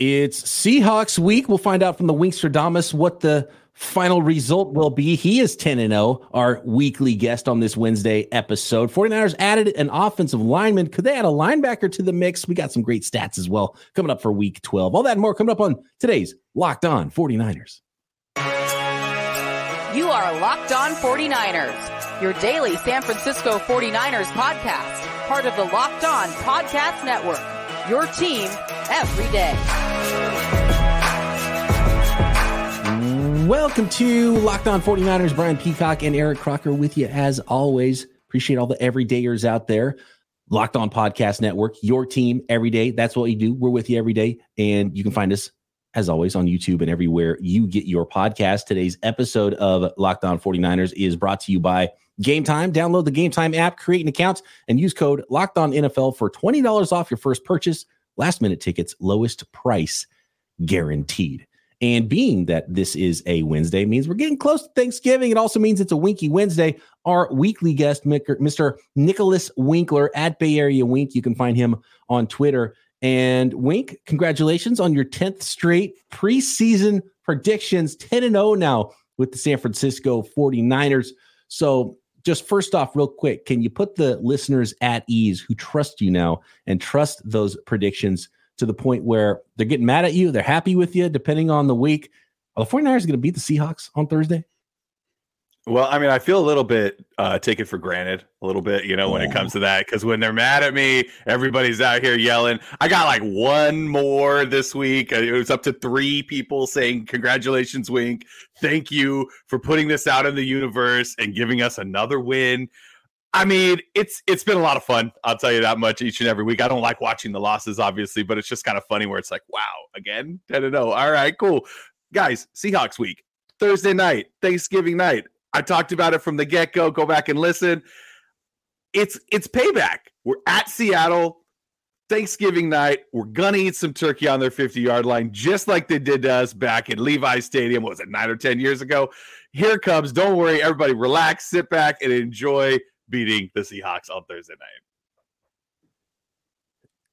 It's Seahawks week. We'll find out from the Winkstradamus what the final result will be. He is 10 and 0, our weekly guest on this Wednesday episode. 49ers added an offensive lineman. Could they add a linebacker to the mix? We got some great stats as well coming up for week 12. All that and more coming up on today's Locked On 49ers. You are Locked On 49ers, your daily San Francisco 49ers podcast, part of the Locked On Podcast Network. Your team every day. Welcome to Locked On 49ers. Brian Peacock and Eric Crocker with you as always. Appreciate all the everydayers out there. Locked On Podcast Network, your team every day. That's what you do. We're with you every day. And you can find us, as always, on YouTube and everywhere you get your podcast. Today's episode of Locked On 49ers is brought to you by Game Time. Download the Game Time app, create an account, and use code Locked On NFL for $20 off your first purchase. Last minute tickets, lowest price guaranteed. And being that this is a Wednesday means we're getting close to Thanksgiving. It also means it's a Winky Wednesday. Our weekly guest, Mr. Nicholas Winkler at Bay Area Wink. You can find him on Twitter. And Wink, congratulations on your 10th straight preseason predictions, 10 and 0 now with the San Francisco 49ers. So, just first off, real quick, can you put the listeners at ease who trust you now and trust those predictions? To the point where they're getting mad at you. They're happy with you, depending on the week. Are the 49ers going to beat the Seahawks on Thursday? Well, I mean, I feel a little bit uh, taken for granted, a little bit, you know, when it comes to that. Because when they're mad at me, everybody's out here yelling. I got like one more this week. It was up to three people saying, Congratulations, Wink. Thank you for putting this out in the universe and giving us another win. I mean, it's it's been a lot of fun. I'll tell you that much each and every week. I don't like watching the losses, obviously, but it's just kind of funny where it's like, wow, again, 10 to 0. All right, cool. Guys, Seahawks week, Thursday night, Thanksgiving night. I talked about it from the get-go. Go back and listen. It's it's payback. We're at Seattle. Thanksgiving night, we're gonna eat some turkey on their 50 yard line, just like they did to us back at Levi Stadium. was it nine or 10 years ago? Here comes. Don't worry, everybody, relax, sit back, and enjoy beating the Seahawks on Thursday night.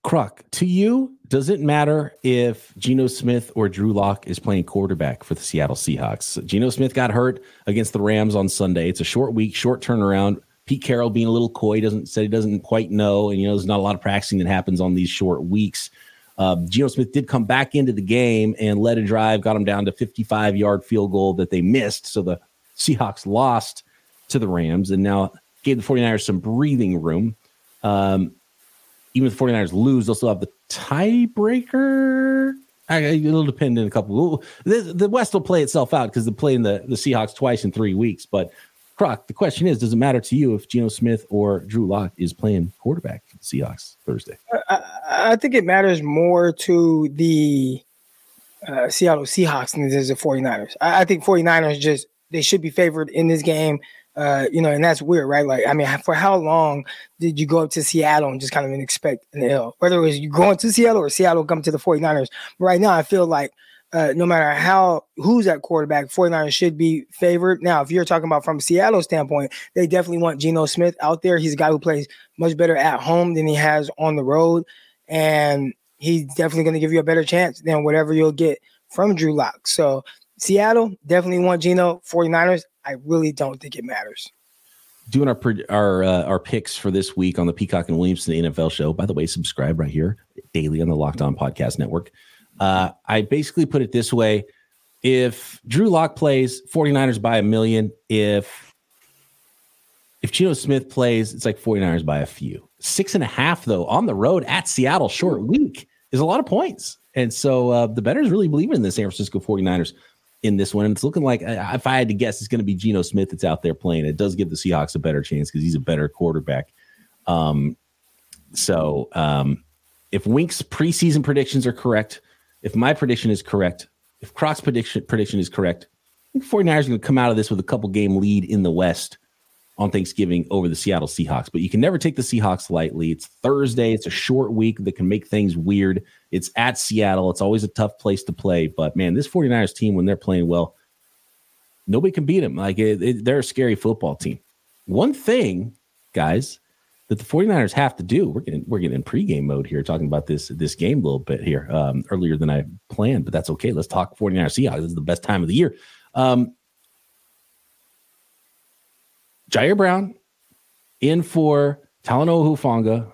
Croc, to you, does it matter if Geno Smith or Drew Lock is playing quarterback for the Seattle Seahawks? Geno Smith got hurt against the Rams on Sunday. It's a short week, short turnaround. Pete Carroll being a little coy doesn't said he doesn't quite know, and you know there's not a lot of practicing that happens on these short weeks. Uh, Geno Smith did come back into the game and led a drive, got him down to 55 yard field goal that they missed. So the Seahawks lost to the Rams, and now gave the 49ers some breathing room. Um, even if the 49ers lose, they'll still have the tiebreaker. It'll depend in a couple. The, the West will play itself out because they're playing the, the Seahawks twice in three weeks. But Croc, the question is, does it matter to you if Geno Smith or Drew Lock is playing quarterback for the Seahawks Thursday? I, I think it matters more to the uh, Seattle Seahawks than it is the 49ers. I, I think 49ers just they should be favored in this game uh, you know, and that's weird, right? Like, I mean, for how long did you go up to Seattle and just kind of expect an L? Whether it was you going to Seattle or Seattle come to the 49ers. But right now, I feel like uh, no matter how who's at quarterback, 49ers should be favored. Now, if you're talking about from Seattle standpoint, they definitely want Geno Smith out there. He's a guy who plays much better at home than he has on the road. And he's definitely going to give you a better chance than whatever you'll get from Drew Lock. So Seattle definitely want Geno. 49ers, I really don't think it matters. Doing our our uh, our picks for this week on the Peacock and Williamson NFL show. By the way, subscribe right here daily on the Locked On Podcast Network. Uh, I basically put it this way: if Drew Lock plays, 49ers by a million. If if Geno Smith plays, it's like 49ers by a few. Six and a half, though, on the road at Seattle, short week is a lot of points. And so uh, the bettors really believe in the San Francisco 49ers in this one. And it's looking like, uh, if I had to guess, it's going to be Geno Smith that's out there playing. It does give the Seahawks a better chance because he's a better quarterback. Um, so um, if Wink's preseason predictions are correct, if my prediction is correct, if Croc's prediction prediction is correct, I think 49ers are going to come out of this with a couple game lead in the West on Thanksgiving over the Seattle Seahawks. But you can never take the Seahawks lightly. It's Thursday. It's a short week that can make things weird. It's at Seattle. It's always a tough place to play. But man, this 49ers team, when they're playing well, nobody can beat them. Like it, it, they're a scary football team. One thing, guys, that the 49ers have to do. We're getting we're getting in pregame mode here, talking about this this game a little bit here um, earlier than I planned, but that's okay. Let's talk 49ers Seahawks. This is the best time of the year. Um, Ji'Ayir Brown in for Talanoa Hufanga.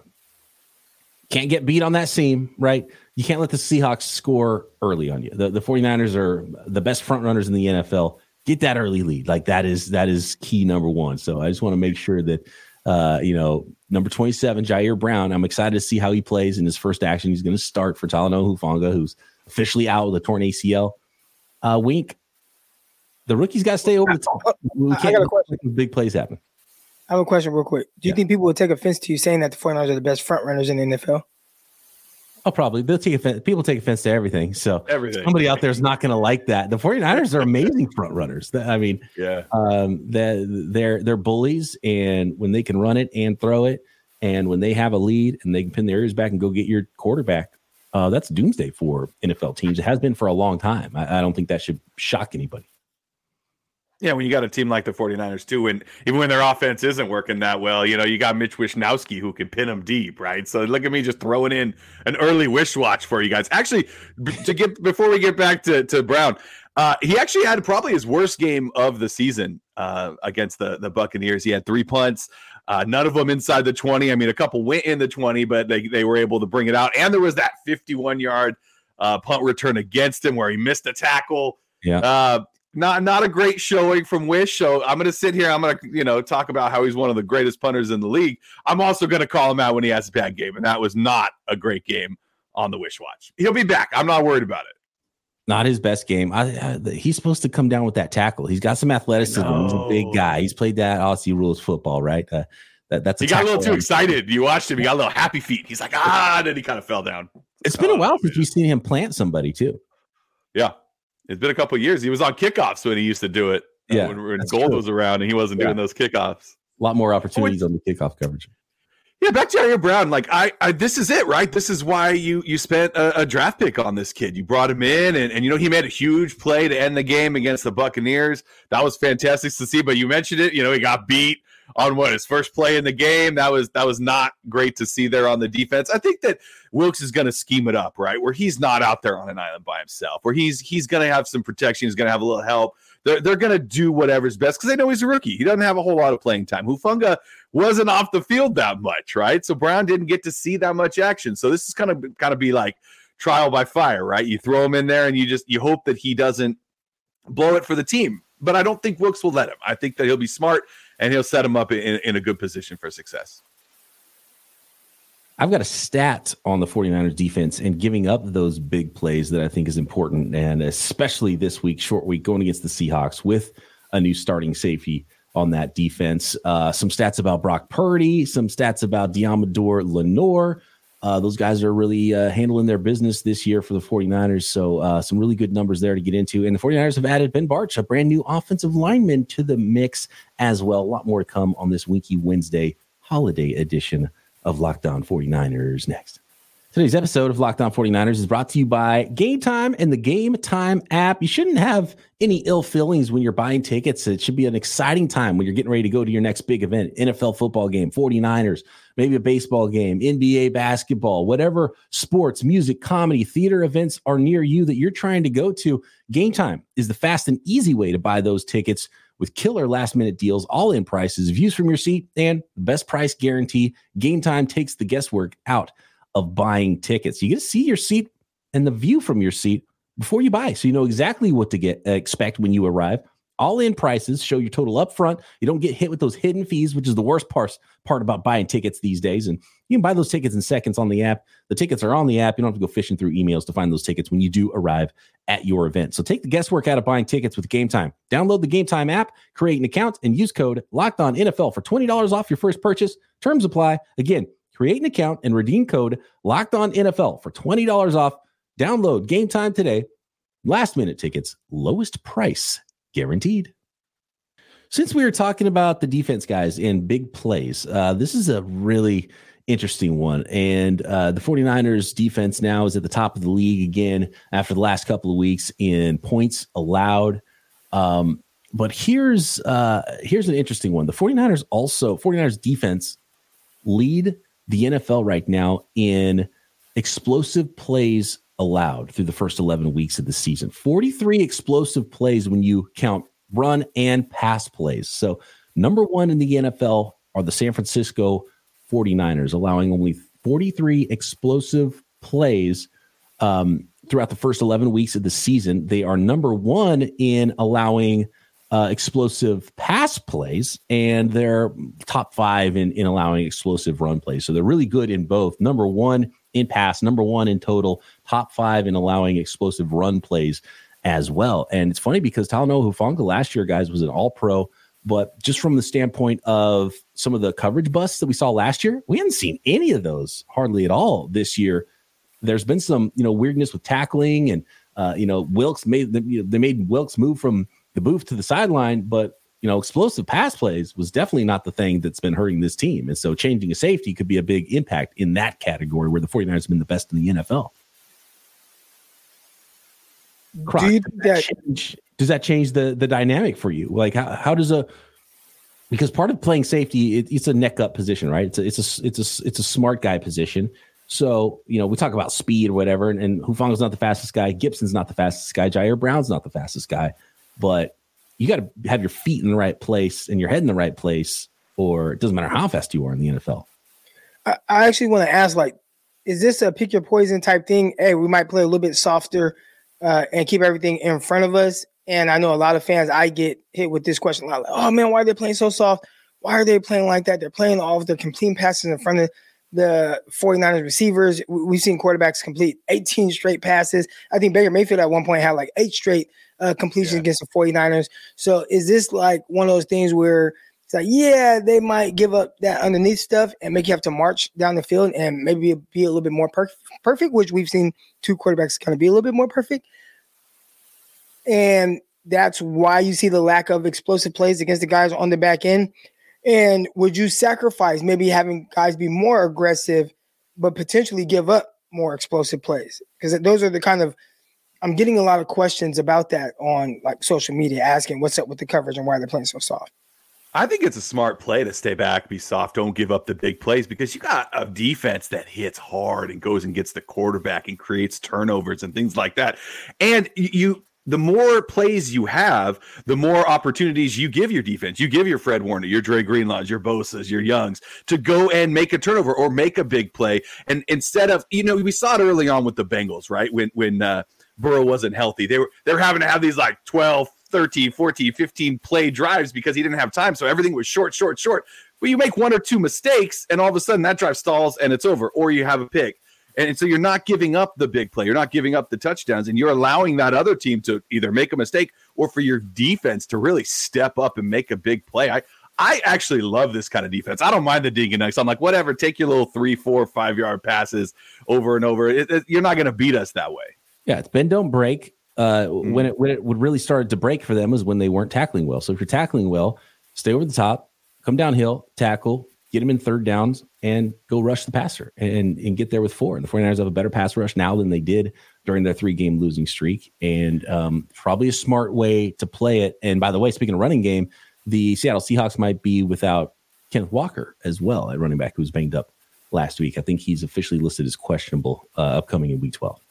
Can't get beat on that seam, right? You can't let the Seahawks score early on you. The, the 49ers are the best front runners in the NFL. Get that early lead. Like that is that is key number one. So I just want to make sure that uh, you know, number 27, Ji'Ayir Brown. I'm excited to see how he plays in his first action. He's going to start for Talanoa Hufanga, who's officially out with a torn ACL. Uh, Wink, the rookie's got to stay over the top. We I got a question. Big plays happen. I have a question real quick. Do you Yeah. think people would take offense to you saying that the 49ers are the best front runners in the NFL? Oh, probably. They'll take offense. People take offense to everything. So Everything. somebody out there is not going to like that. The 49ers are amazing front runners. I mean, Yeah. um, they're, they're they're bullies, and when they can run it and throw it, and when they have a lead and they can pin their ears back and go get your quarterback, uh, that's doomsday for NFL teams. It has been for a long time. I, I don't think that should shock anybody. Yeah, when you got a team like the 49ers too, and even when their offense isn't working that well, you know, you got Mitch Wishnowsky who can pin them deep, right? So look at me just throwing in an early wish watch for you guys. Actually, to get before we get back to, to Brown, uh, he actually had probably his worst game of the season uh, against the, the Buccaneers. He had three punts, uh, none of them inside the 20. I mean, a couple went in the 20, but they, they were able to bring it out. And there was that 51 yard uh, punt return against him where he missed a tackle. Yeah. Uh, not not a great showing from Wish. So I'm going to sit here. I'm going to you know talk about how he's one of the greatest punters in the league. I'm also going to call him out when he has a bad game, and that was not a great game on the Wish watch. He'll be back. I'm not worried about it. Not his best game. I, I, he's supposed to come down with that tackle. He's got some athleticism. He's a big guy. He's played that Aussie rules football, right? Uh, that, that's He got a little too excited. You watched him. He got a little happy feet. He's like ah, and then he kind of fell down. It's been a Oh, while since we've seen him plant somebody too. Yeah, it's been a couple years. He was on kickoffs when he used to do it. uh, Yeah, when, when Gold true. was around and he wasn't Yeah. doing those kickoffs. A lot more opportunities on the kickoff coverage. Yeah, back to Ji'Ayir Brown. Like I, I, this is it, right? This is why you you spent a, a draft pick on this kid. You brought him in, and, and you know he made a huge play to end the game against the Buccaneers. That was fantastic to see. But you mentioned it. You know he got beat on what his first play in the game. That was that was not great to see there on the defense. I think that Wilks is going to scheme it up, right? Where he's not out there on an island by himself. Where he's he's going to have some protection. He's going to have a little help. They're, they're going to do whatever's best because they know he's a rookie. He doesn't have a whole lot of playing time. Hufanga wasn't off the field that much, right? So Brown didn't get to see that much action. So this is kind of kind of be like trial by fire, right? You throw him in there and you just you hope that he doesn't blow it for the team. But I don't think Wilks will let him. I think that he'll be smart and he'll set him up in, in a good position for success. I've got a stat on the 49ers defense and giving up those big plays that I think is important. And especially this week, short week, going against the Seahawks with a new starting safety on that defense. Uh, some stats about Brock Purdy, some stats about Deommodore Lenoir. Uh, those guys are really uh, handling their business this year for the 49ers. So, uh, some really good numbers there to get into. And the 49ers have added Ben Bartch, a brand new offensive lineman, to the mix as well. A lot more to come on this Winky Wednesday holiday edition of Locked On 49ers next. Today's episode of Locked On 49ers is brought to you by Game Time and the Game Time app. You shouldn't have any ill feelings when you're buying tickets. It should be an exciting time when you're getting ready to go to your next big event NFL football game, 49ers, maybe a baseball game, NBA basketball, whatever sports, music, comedy, theater events are near you that you're trying to go to. Game Time is the fast and easy way to buy those tickets with killer last minute deals, all in prices, views from your seat, and the best price guarantee. Game Time takes the guesswork out of buying tickets. You get to see your seat and the view from your seat before you buy, so you know exactly what to get uh, expect when you arrive. All in prices show your total upfront. You don't get hit with those hidden fees, which is the worst part part about buying tickets these days. And you can buy those tickets in seconds on the app. The tickets are on the app. You don't have to go fishing through emails to find those tickets when you do arrive at your event. So take the guesswork out of buying tickets with Game Time. Download the Game Time app, create an account, and use code Locked On NFL for twenty dollars off your first purchase. Terms apply. Again, create an account and redeem code Locked On NFL for twenty dollars off. Download Game Time today. Last minute tickets, lowest price guaranteed. Since we were talking about the defense guys in big plays, uh, this is a really interesting one. And uh, the 49ers defense now is at the top of the league again after the last couple of weeks in points allowed. Um, but here's uh, here's an interesting one. The 49ers also 49ers defense lead the NFL right now in explosive plays allowed through the first 11 weeks of the season. 43 explosive plays when you count run and pass plays. So, number one in the NFL are the San Francisco 49ers, allowing only 43 explosive plays um, throughout the first 11 weeks of the season. They are number one in allowing uh, explosive pass plays, and they're top five in, in allowing explosive run plays. So they're really good in both. Number one in pass, number one in total, top five in allowing explosive run plays as well. And it's funny because Talanoa Hufanga last year, guys, was an all pro. But just from the standpoint of some of the coverage busts that we saw last year, we haven't seen any of those hardly at all this year. There's been some, you know, weirdness with tackling, and uh, you know, Wilks made they made Wilks move from the booth to the sideline, but you know, explosive pass plays was definitely not the thing that's been hurting this team. And so changing a safety could be a big impact in that category where the 49ers have been the best in the NFL. Croc, Do you think that change, does that change the the dynamic for you? Like how, how does a because part of playing safety it, it's a neck up position, right? It's a, it's a it's a it's a smart guy position. So you know we talk about speed or whatever, and, and Hufanga's not the fastest guy, Gibson's not the fastest guy, Ji'Ayir Brown's not the fastest guy, but you got to have your feet in the right place and your head in the right place, or it doesn't matter how fast you are in the NFL. I, I actually want to ask, like, is this a pick your poison type thing? Hey, we might play a little bit softer uh, and keep everything in front of us. And I know a lot of fans, I get hit with this question a lot like, oh man, why are they playing so soft? Why are they playing like that? They're playing all of their complete passes in front of the 49ers receivers. We've seen quarterbacks complete 18 straight passes. I think Baker Mayfield at one point had like eight straight uh, completions yeah. against the 49ers. So is this like one of those things where it's like, yeah, they might give up that underneath stuff and make you have to march down the field and maybe be a little bit more per- perfect, which we've seen two quarterbacks kind of be a little bit more perfect. And that's why you see the lack of explosive plays against the guys on the back end. And would you sacrifice maybe having guys be more aggressive, but potentially give up more explosive plays? Because those are the kind of I'm getting a lot of questions about that on like social media, asking what's up with the coverage and why they're playing so soft. I think it's a smart play to stay back, be soft, don't give up the big plays because you got a defense that hits hard and goes and gets the quarterback and creates turnovers and things like that. And you the more plays you have, the more opportunities you give your defense. You give your Fred Warner, your Dre Greenlaws, your Bosa's, your Youngs to go and make a turnover or make a big play. And instead of, you know, we saw it early on with the Bengals, right? When when uh, Burrow wasn't healthy, they were they were having to have these like 12, 13, 14, 15 play drives because he didn't have time. So everything was short, short, short. But you make one or two mistakes, and all of a sudden that drive stalls and it's over, or you have a pick. And so you're not giving up the big play. You're not giving up the touchdowns, and you're allowing that other team to either make a mistake or for your defense to really step up and make a big play. I I actually love this kind of defense. I don't mind the ding and. I'm like, whatever, take your little three, four, five yard passes over and over. It, it, you're not going to beat us that way. Yeah, it's bend don't break. Uh, mm-hmm. When it when it would really start to break for them is when they weren't tackling well. So if you're tackling well, stay over the top, come downhill, tackle, get him in third downs and go rush the passer and, and get there with four. And the 49ers have a better pass rush now than they did during their three game losing streak. And um, probably a smart way to play it. And by the way, speaking of running game, the Seattle Seahawks might be without Kenneth Walker as well at running back, who was banged up last week. I think he's officially listed as questionable uh, upcoming in week 12.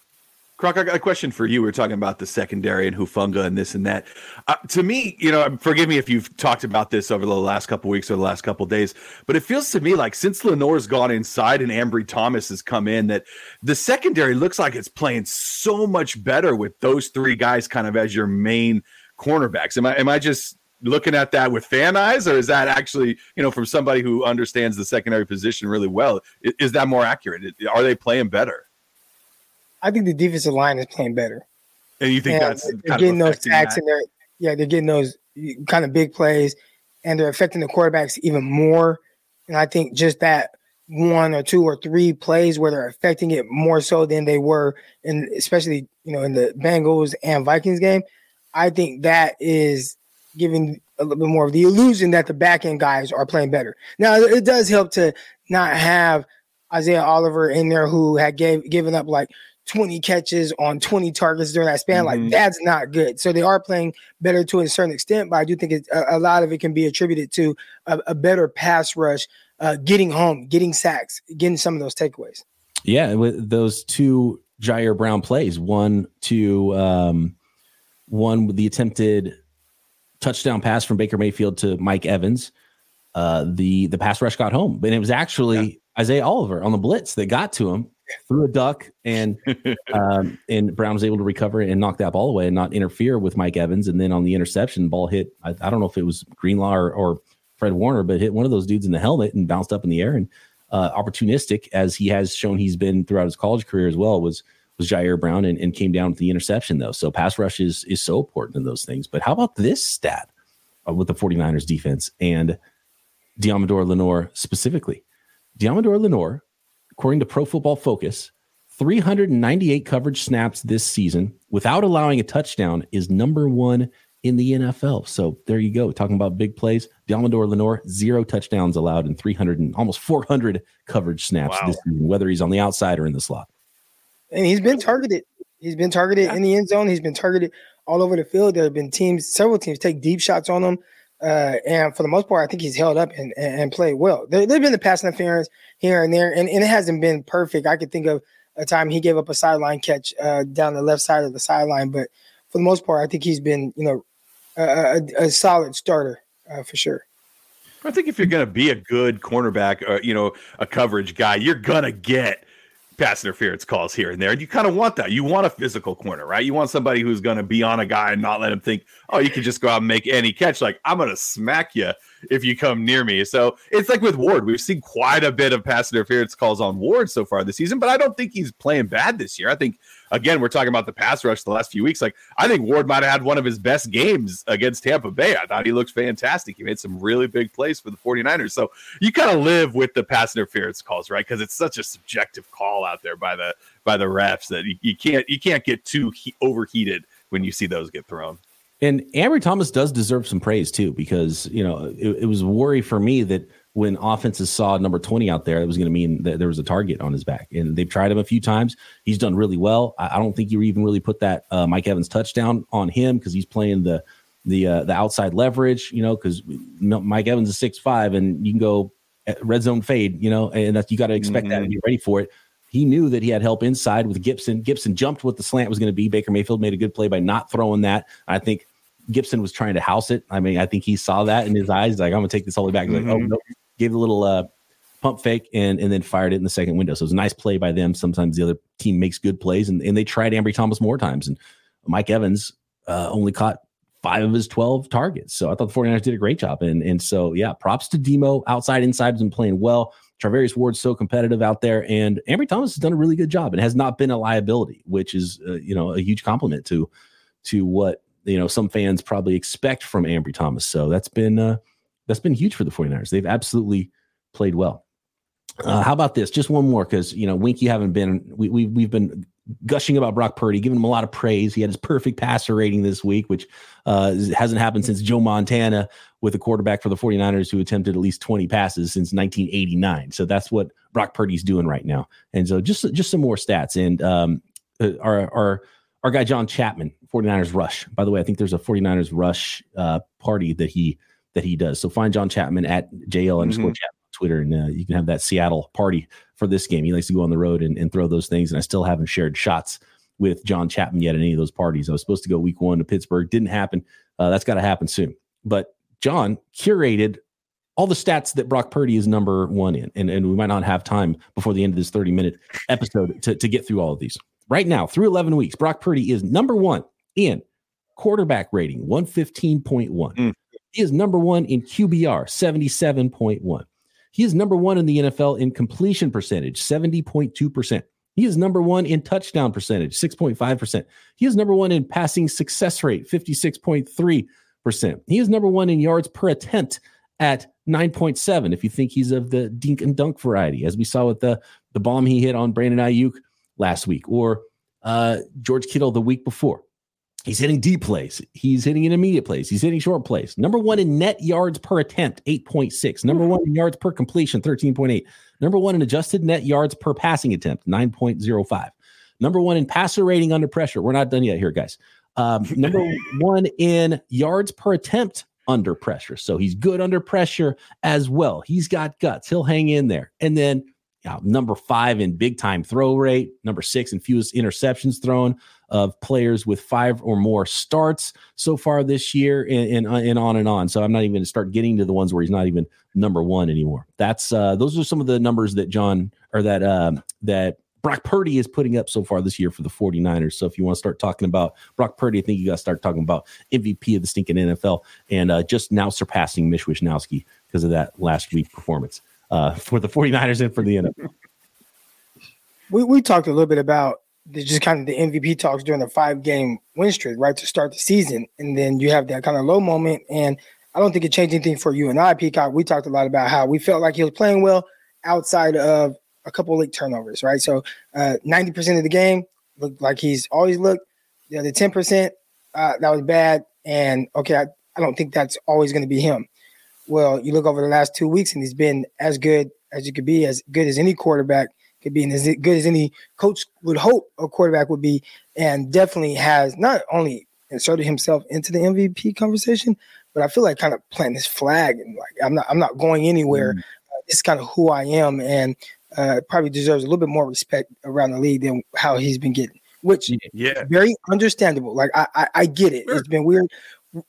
Croc, I got a question for you. We are talking about the secondary and Hufanga and this and that. Uh, to me, you know, forgive me if you've talked about this over the last couple weeks or the last couple days, but it feels to me like since Lenoir's gone inside and Ambry Thomas has come in, that the secondary looks like it's playing so much better with those three guys kind of as your main cornerbacks. Am I am I just looking at that with fan eyes, or is that actually, you know, from somebody who understands the secondary position really well? Is, is that more accurate? Are they playing better? I think the defensive line is playing better. And you think and that's they're getting those sacks and they're yeah they're getting those kind of big plays and they're affecting the quarterbacks even more. And I think just that one or two or three plays where they're affecting it more so than they were in especially you know in the Bengals and Vikings game. I think that is giving a little bit more of the illusion that the back end guys are playing better. Now it does help to not have Isaiah Oliver in there who had gave given up like 20 catches on 20 targets during that span. Mm-hmm. Like that's not good. So they are playing better to a certain extent, but I do think a, a, lot of it can be attributed to a, a better pass rush uh, getting home, getting sacks, getting some of those takeaways. Yeah, with those two Ji'Ayir Brown plays, one to um, one with the attempted touchdown pass from Baker Mayfield to Mike Evans. Uh, the the pass rush got home, but it was actually yeah. Isaiah Oliver on the blitz that got to him threw a duck and um, and Brown was able to recover and knock that ball away and not interfere with Mike Evans. And then on the interception, ball hit. I, I don't know if it was Greenlaw or, or, Fred Warner, but hit one of those dudes in the helmet and bounced up in the air. And uh, opportunistic as he has shown he's been throughout his college career as well was was Ji'Ayir Brown and, and came down with the interception though. So pass rush is is so important in those things. But how about this stat uh, with the 49ers defense and Deommodore Lenoir specifically? Deommodore Lenoir according to Pro Football Focus, 398 coverage snaps this season without allowing a touchdown is number one in the NFL. So there you go. Talking about big plays. Deommodore Lenoir, zero touchdowns allowed in 300 and almost 400 coverage snaps wow. this season, whether he's on the outside or in the slot. And he's been targeted. He's been targeted yeah. in the end zone. He's been targeted all over the field. There have been teams, several teams take deep shots on him. Uh, and for the most part, I think he's held up and, and played well. There, have been the pass interference here and there, and, and it hasn't been perfect. I could think of a time he gave up a sideline catch uh, down the left side of the sideline, but for the most part, I think he's been, you know, a, a, a solid starter uh, for sure. I think if you're going to be a good cornerback, or uh, you know, a coverage guy, you're going to get pass interference calls here and there. And you kind of want that. You want a physical corner, right? You want somebody who's going to be on a guy and not let him think, oh, you can just go out and make any catch. Like, I'm going to smack you if you come near me. So it's like with Ward. We've seen quite a bit of pass interference calls on Ward so far this season, but I don't think he's playing bad this year. I think again, we're talking about the pass rush the last few weeks. Like, I think Ward might have had one of his best games against Tampa Bay. I thought he looked fantastic. He made some really big plays for the 49ers. So you kind of live with the pass interference calls, right? Because it's such a subjective call out there by the by the refs that you, you can't you can't get too he- overheated when you see those get thrown. And Ambry Thomas does deserve some praise too, because you know it, it was worry for me that when offenses saw number 20 out there, it was going to mean that there was a target on his back. And they've tried him a few times. He's done really well. I, I don't think you even really put that uh, Mike Evans touchdown on him because he's playing the the uh, the outside leverage, you know, because Mike Evans is six five, and you can go red zone fade, you know, and that's you got to expect mm-hmm. that and be ready for it. He knew that he had help inside with Gibson. Gibson jumped what the slant was going to be. Baker Mayfield made a good play by not throwing that. I think Gibson was trying to house it. I mean, I think he saw that in his eyes. Like, I'm gonna take this all the way back. He's mm-hmm. like, oh mm-hmm. no, gave a little uh, pump fake and and then fired it in the second window. So it was a nice play by them. Sometimes the other team makes good plays, and, and they tried Ambry Thomas more times. And Mike Evans uh, only caught five of his 12 targets. So I thought the 49ers did a great job. And, and so, yeah, props to Demo. Outside, inside has been playing well. Charvarius Ward's so competitive out there. And Ambry Thomas has done a really good job and has not been a liability, which is, uh, you know, a huge compliment to to what, you know, some fans probably expect from Ambry Thomas. So that's been, uh, that's been huge for the 49ers. They've absolutely played well. Uh, how about this? Just one more, because you know, Wink, you haven't been. We, we we've been gushing about Brock Purdy, giving him a lot of praise. He had his perfect passer rating this week, which uh, hasn't happened since Joe Montana with a quarterback for the 49ers who attempted at least 20 passes since 1989. So that's what Brock Purdy's doing right now. And so just just some more stats. And um, uh, our our our guy John Chapman, 49ers rush. By the way, I think there's a 49ers rush uh, party that he that he does. So find John Chapman at JL mm-hmm. underscore Chapman on Twitter, and uh, you can have that Seattle party for this game. He likes to go on the road and, and throw those things, and I still haven't shared shots with John Chapman yet at any of those parties. I was supposed to go week one to Pittsburgh, didn't happen. Uh, that's got to happen soon. But John curated all the stats that Brock Purdy is number one in, and, and we might not have time before the end of this 30 minute episode to, to get through all of these. Right now, through 11 weeks, Brock Purdy is number one in quarterback rating, 115.1. Mm. He is number one in QBR, 77.1. He is number one in the NFL in completion percentage, 70.2%. He is number one in touchdown percentage, 6.5%. He is number one in passing success rate, 56.3%. He is number one in yards per attempt at 9.7 if you think he's of the dink and dunk variety, as we saw with the, the bomb he hit on Brandon Aiyuk last week, or uh, George Kittle the week before. He's hitting deep plays. He's hitting intermediate plays. He's hitting short plays. Number one in net yards per attempt, 8.6. Number one in yards per completion, 13.8. Number one in adjusted net yards per passing attempt, 9.05. Number one in passer rating under pressure. We're not done yet here, guys. Um, number one in yards per attempt under pressure. So he's good under pressure as well. He's got guts. He'll hang in there. And then uh, number five in big time throw rate, number six in fewest interceptions thrown of players with five or more starts so far this year, and, and, uh, and on and on. So I'm not even going to start getting to the ones where he's not even number one anymore. That's uh, those are some of the numbers that John or that um, that Brock Purdy is putting up so far this year for the 49ers. So if you want to start talking about Brock Purdy, I think you got to start talking about MVP of the stinking NFL and uh, just now surpassing Mitch Wishnowsky because of that last week performance uh, for the 49ers and for the NFL. We, we talked a little bit about the, just kind of the MVP talks during the five game win streak, right, to start the season. And then you have that kind of low moment. And I don't think it changed anything for you and I, Peacock. We talked a lot about how we felt like he was playing well outside of a couple late turnovers, right? So uh, 90% of the game looked like he's always looked. The other 10%, uh, that was bad. And okay, I, I don't think that's always going to be him. Well, you look over the last two weeks and he's been as good as you could be, as good as any quarterback could be, and as good as any coach would hope a quarterback would be, and definitely has not only inserted himself into the MVP conversation, but I feel like kind of planting his flag and like I'm not I'm not going anywhere. Mm. Uh, it's kind of who I am, and uh, probably deserves a little bit more respect around the league than how he's been getting, which yeah, very understandable. Like I, I, I get it. Sure. It's been weird.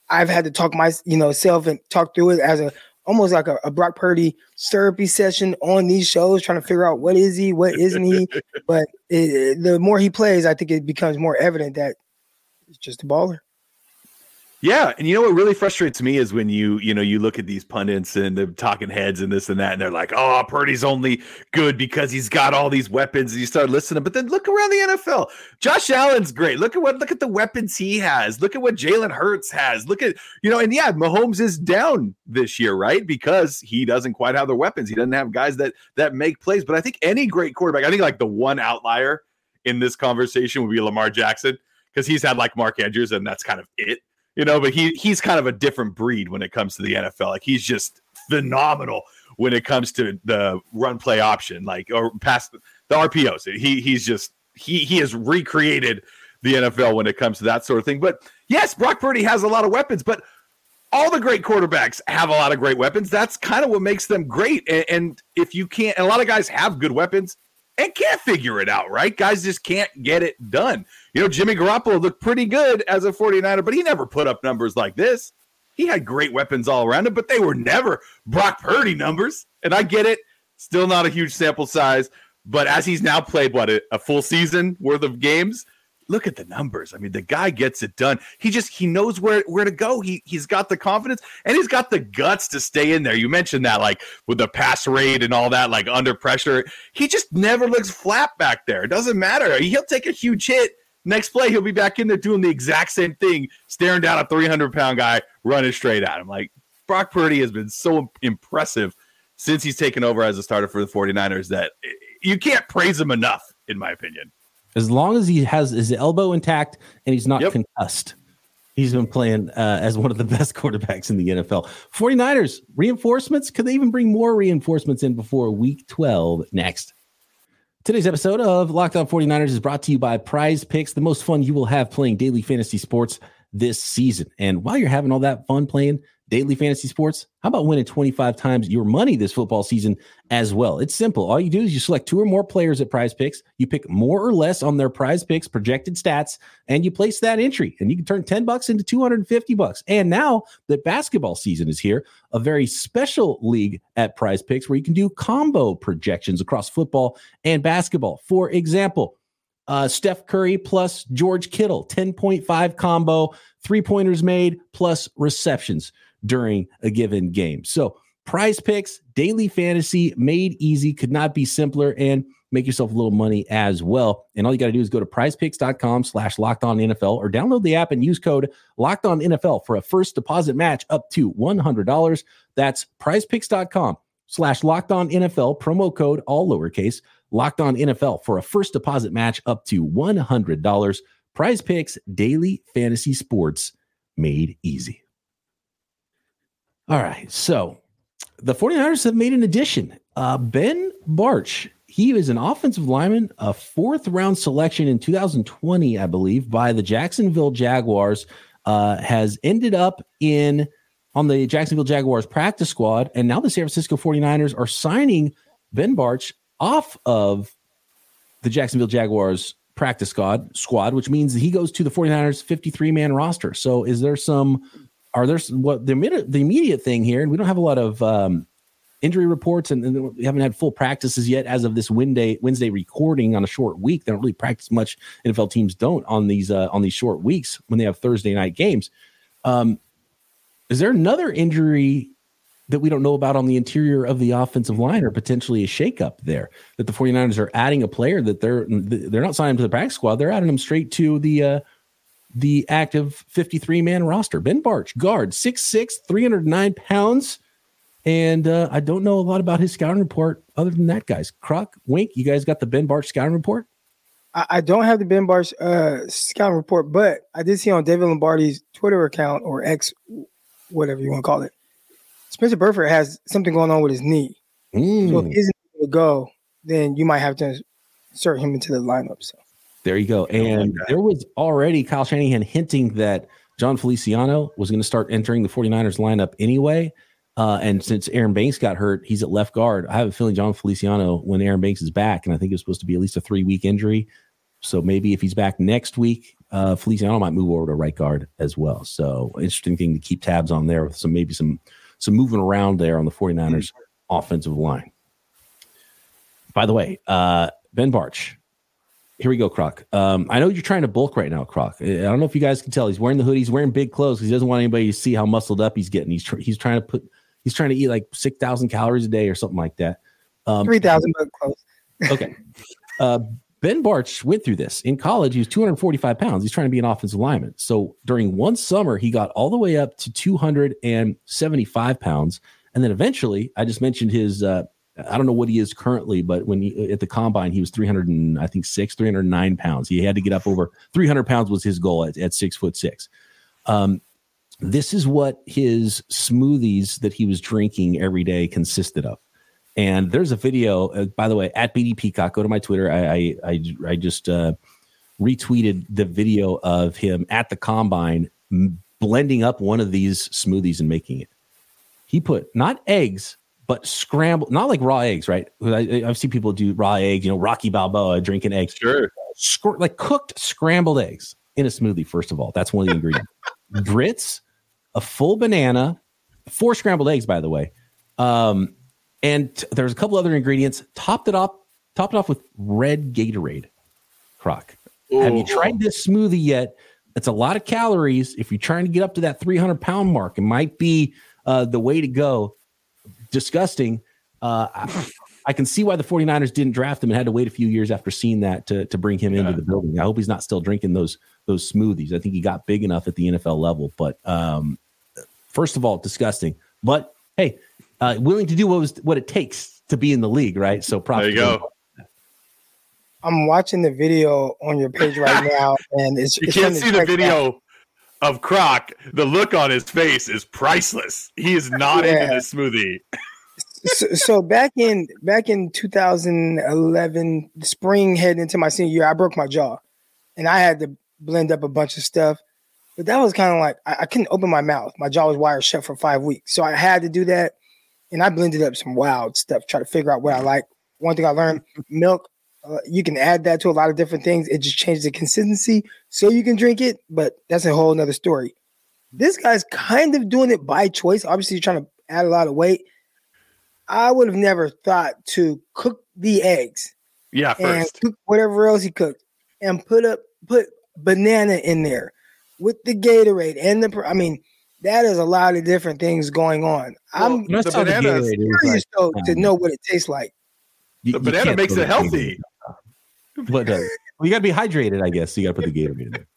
I've had to talk my, you know, self and talk through it as a almost like a, a Brock Purdy therapy session on these shows, trying to figure out what is he, what isn't he. but it, the more he plays, I think it becomes more evident that he's just a baller. Yeah, and you know what really frustrates me is when you you know you look at these pundits and the talking heads and this and that, and they're like, "Oh, Purdy's only good because he's got all these weapons." And you start listening, but then look around the NFL. Josh Allen's great. Look at what look at the weapons he has. Look at what Jalen Hurts has. Look at you know, and yeah, Mahomes is down this year, right? Because he doesn't quite have the weapons. He doesn't have guys that that make plays. But I think any great quarterback, I think like the one outlier in this conversation would be Lamar Jackson because he's had like Mark Andrews, and that's kind of it you know, but he he's kind of a different breed when it comes to the NFL. Like he's just phenomenal when it comes to the run play option, like or past the RPOs. He he's just he he has recreated the NFL when it comes to that sort of thing. But yes, Brock Purdy has a lot of weapons, but all the great quarterbacks have a lot of great weapons. That's kind of what makes them great. And, and if you can't, and a lot of guys have good weapons and can't figure it out, right? Guys just can't get it done. You know, Jimmy Garoppolo looked pretty good as a 49er, but he never put up numbers like this. He had great weapons all around him, but they were never Brock Purdy numbers. And I get it. Still not a huge sample size. But as he's now played, what, a full season worth of games, look at the numbers. I mean, the guy gets it done. He just he knows where where to go. He he's got the confidence and he's got the guts to stay in there. You mentioned that like with the pass rate and all that, like under pressure. He just never looks flat back there. It doesn't matter. He'll take a huge hit. Next play, he'll be back in there doing the exact same thing, staring down a 300 pound guy running straight at him. Like Brock Purdy has been so impressive since he's taken over as a starter for the 49ers that you can't praise him enough, in my opinion as long as he has his elbow intact and he's not yep. concussed. He's been playing uh, as one of the best quarterbacks in the NFL. 49ers, reinforcements? Could they even bring more reinforcements in before week 12 next? Today's episode of Locked On 49ers is brought to you by Prize Picks, the most fun you will have playing daily fantasy sports this season. And while you're having all that fun playing, daily fantasy sports, how about winning 25 times your money this football season as well? It's simple. All you do is you select two or more players at prize picks, you pick more or less on their prize picks projected stats, and you place that entry. And you can turn 10 bucks into 250 bucks. And now that basketball season is here, a very special league at prize picks where you can do combo projections across football and basketball. For example, uh, Steph Curry plus George Kittle, 10.5 combo, three pointers made plus receptions during a given game. So, prize picks, daily fantasy made easy, could not be simpler, and make yourself a little money as well. And all you got to do is go to prizepicks.com slash locked on NFL or download the app and use code locked on NFL for a first deposit match up to $100. That's prizepicks.com slash locked on NFL, promo code all lowercase, locked on NFL for a first deposit match up to $100. Prize picks, daily fantasy sports made easy. All right. So the 49ers have made an addition. Uh, ben Bartch, he is an offensive lineman, a fourth round selection in 2020, I believe, by the Jacksonville Jaguars, uh, has ended up in on the Jacksonville Jaguars practice squad. And now the San Francisco 49ers are signing Ben Bartch off of the Jacksonville Jaguars practice squad, squad which means he goes to the 49ers 53 man roster. So is there some, are there some, what the immediate, the immediate thing here, and we don't have a lot of um, injury reports and, and, we haven't had full practices yet as of this Wednesday Wednesday recording on a short week. They don't really practice much. NFL teams don't on these uh, on these short weeks when they have Thursday night games. Um, is there another injury that we don't know about on the interior of the offensive line or potentially a shakeup there that the 49ers are adding a player that they're they're not signing to the practice squad they're adding them straight to the uh, the active 53 man roster ben Bartch, guard 6'6 309 pounds and uh, I don't know a lot about his scouting report other than that, guys. Croc, Wink, you guys got the Ben Bartch scouting report? I, I don't have the Ben Bartch uh, scouting report, but I did see on David Lombardi's Twitter account or X, whatever you want to call it, Spencer Burford has something going on with his knee. Mm. So if he isn't able to go, then you might have to insert him into the lineup. So there you go. And there was already Kyle Shanahan hinting that Jon Feliciano was going to start entering the 49ers lineup anyway. Uh, and since Aaron Banks got hurt, he's at left guard. I have a feeling Jon Feliciano, when Aaron Banks is back, and I think it's supposed to be at least a three week injury. So maybe if he's back next week, uh, Feliciano might move over to right guard as well. So interesting thing to keep tabs on there with some maybe some some moving around there on the 49ers mm-hmm. offensive line. By the way, uh, Ben Bartch. Here we go, Croc. Um, I know you're trying to bulk right now, Croc. I don't know if you guys can tell. He's wearing the hoodie. He's wearing big clothes he doesn't want anybody to see how muscled up he's getting. He's tr- he's trying to put he's trying to eat like 6,000 calories a day or something like that. Um, 3,000 close. okay. Uh, ben Bartch went through this in college. He was 245 pounds. He's trying to be an offensive lineman. So during one summer, he got all the way up to 275 pounds. And then eventually, I just mentioned his, uh, I don't know what he is currently, but when he at the combine, he was 300 and I think six, 309 pounds. He had to get up over 300 pounds was his goal at, at six foot six. Um, this is what his smoothies that he was drinking every day consisted of. And there's a video, uh, by the way, at BD Peacock. Go to my Twitter. I I I, I just uh, retweeted the video of him at the combine blending up one of these smoothies and making it. He put not eggs, but scrambled, not like raw eggs, right? I, have seen people do raw eggs. You know, Rocky Balboa drinking eggs. Sure. Sc- like cooked scrambled eggs in a smoothie. First of all, that's one of the ingredients. Grits a full banana, four scrambled eggs, by the way. Um, and t- there's a couple other ingredients. Topped it off, topped it off with red Gatorade. Croc. Ooh. Have you tried this smoothie yet? It's a lot of calories. If you're trying to get up to that 300 pound mark, it might be uh, the way to go. Disgusting. Uh, I, I, can see why the 49ers didn't draft him and had to wait a few years after seeing that to, to bring him yeah. into the building. I hope he's not still drinking those those smoothies. I think he got big enough at the NFL level, but um, First of all, disgusting. But hey, uh, willing to do what was what it takes to be in the league, right? So props. There you go. I'm watching the video on your page right now, and it's you it's can't see the video of Croc. The look on his face is priceless. He is not yeah. into this smoothie. so, so, back in back in 2011, spring heading into my senior year, I broke my jaw, and I had to blend up a bunch of stuff. But that was kind of like I, I, couldn't open my mouth. My jaw was wired shut for five weeks. So I had to do that. And I blended up some wild stuff, try to figure out what I like. One thing I learned milk, uh, you can add that to a lot of different things. It just changes the consistency so you can drink it. But that's a whole nother story. This guy's kind of doing it by choice. Obviously, you're trying to add a lot of weight. I would have never thought to cook the eggs. Yeah, first. and cook whatever else he cooked and put up put banana in there with the Gatorade and the. I mean, that is a lot of different things going on. Well, I'm the banana curious like, to know what it tastes like. The you, banana makes it healthy. But uh, well, you got to be hydrated, I guess. So you got to put the Gatorade in there.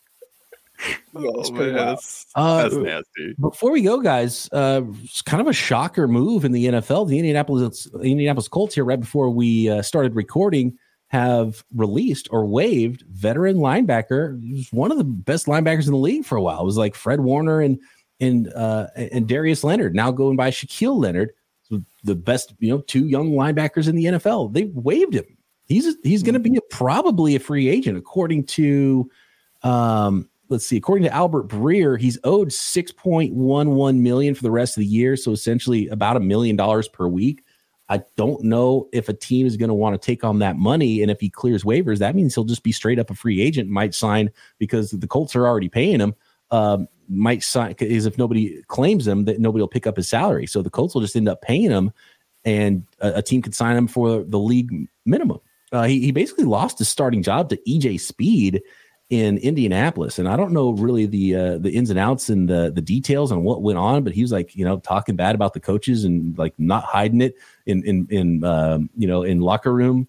Yeah, that's, oh, man, that's, uh, that's, nasty. Before we go, guys, uh, it's kind of a shocker move in the NFL. The Indianapolis Indianapolis Colts here, right before we uh, started recording, have released or waived veteran linebacker. He was one of the best linebackers in the league for a while. It was like Fred Warner and and uh, and Darius Leonard. Now going by Shaquille Leonard, the best you know two young linebackers in the NFL. They waived him. He's he's going to be a, probably a free agent according to um, let's see. According to Albert Breer, he's owed 6.11 million for the rest of the year. So essentially about a million dollars per week. I don't know if a team is going to want to take on that money. And if he clears waivers, that means he'll just be straight up a free agent, might sign because the Colts are already paying him. Um, might sign is if nobody claims him that nobody will pick up his salary. So the Colts will just end up paying him, and a, a team could sign him for the league minimum. Uh, he, he basically lost his starting job to EJ Speed in Indianapolis, and I don't know really the uh, the ins and outs and the the details on what went on, but he was like you know talking bad about the coaches and like not hiding it in in in um, you know in locker room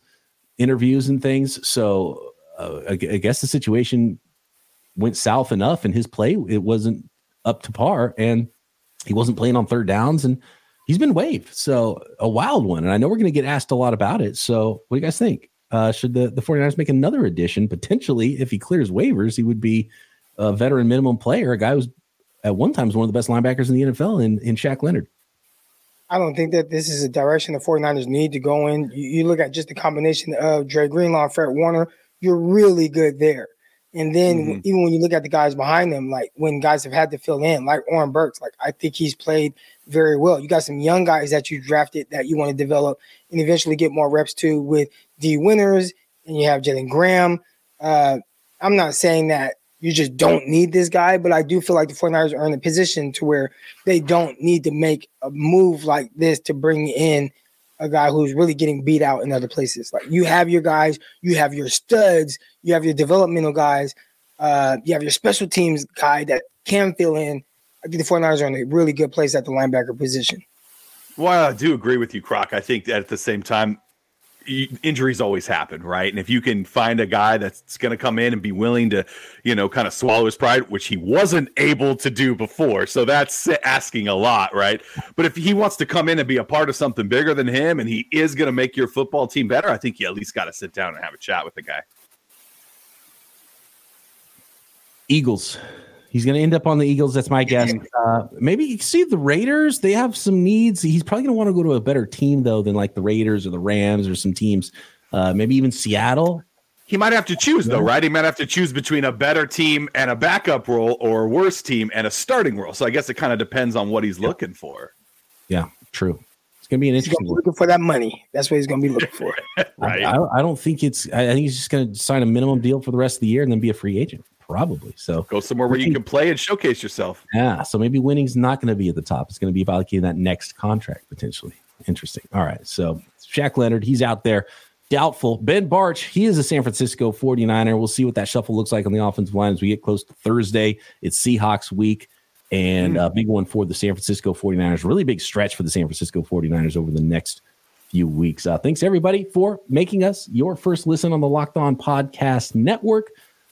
interviews and things. So uh, I, I guess the situation went south enough, and his play it wasn't up to par, and he wasn't playing on third downs, and he's been waived. So a wild one, and I know we're going to get asked a lot about it. So what do you guys think? Uh, should the, the 49ers make another addition? Potentially, if he clears waivers, he would be a veteran minimum player, a guy who's at one time was one of the best linebackers in the NFL in, in Shaq Leonard. I don't think that this is a direction the 49ers need to go in. You, you look at just the combination of Dre Greenlaw and Fred Warner, you're really good there. And then mm-hmm. even when you look at the guys behind them, like when guys have had to fill in, like Oren Burks, like I think he's played very well. You got some young guys that you drafted that you want to develop and eventually get more reps to with Dee Winters, and you have Jalen Graham. Uh, I'm not saying that you just don't need this guy, but I do feel like the 49ers are in a position to where they don't need to make a move like this to bring in a guy who's really getting beat out in other places. Like you have your guys, you have your studs, you have your developmental guys, uh, you have your special teams guy that can fill in. I think the 49ers are in a really good place at the linebacker position. Well, I do agree with you, Croc. I think that at the same time, injuries always happen, right? And if you can find a guy that's going to come in and be willing to, you know, kind of swallow his pride, which he wasn't able to do before. So that's asking a lot, right? But if he wants to come in and be a part of something bigger than him and he is going to make your football team better, I think you at least got to sit down and have a chat with the guy. Eagles. He's going to end up on the Eagles. That's my guess. Uh, maybe you see the Raiders. They have some needs. He's probably going to want to go to a better team though than like the Raiders or the Rams or some teams. Uh, maybe even Seattle. He might have to choose though, right? He might have to choose between a better team and a backup role, or a worse team and a starting role. So I guess it kind of depends on what he's yeah. looking for. Yeah, true. It's going to be an interesting. Be looking for that money. That's what he's going to be looking for. right. I, I, don't think it's. I think he's just going to sign a minimum deal for the rest of the year and then be a free agent probably. So go somewhere where you can play and showcase yourself. Yeah. So maybe winning's not going to be at the top. It's going to be about getting that next contract potentially. Interesting. All right. So Shaq Leonard, he's out there. Doubtful. Ben Bartch, he is a San Francisco 49er. We'll see what that shuffle looks like on the offensive line as we get close to Thursday. It's Seahawks week and a mm. big one for the San Francisco 49ers. Really big stretch for the San Francisco 49ers over the next few weeks. Uh, thanks everybody for making us your first listen on the Locked On Podcast Network.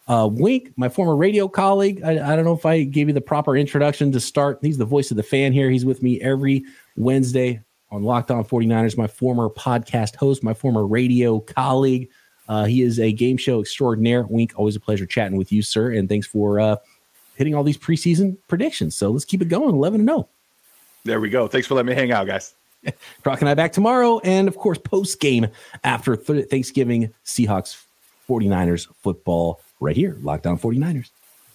Uh, Wink, my former radio colleague. I, I, don't know if I gave you the proper introduction to start. He's the voice of the fan here. He's with me every Wednesday on Locked On 49ers, my former podcast host, my former radio colleague. Uh, he is a game show extraordinaire. Wink, always a pleasure chatting with you, sir. And thanks for uh, hitting all these preseason predictions. So let's keep it going 11 0. There we go. Thanks for letting me hang out, guys. Croc and I back tomorrow. And of course, post game after th- Thanksgiving, Seahawks 49ers football right here, Locked On 49ers.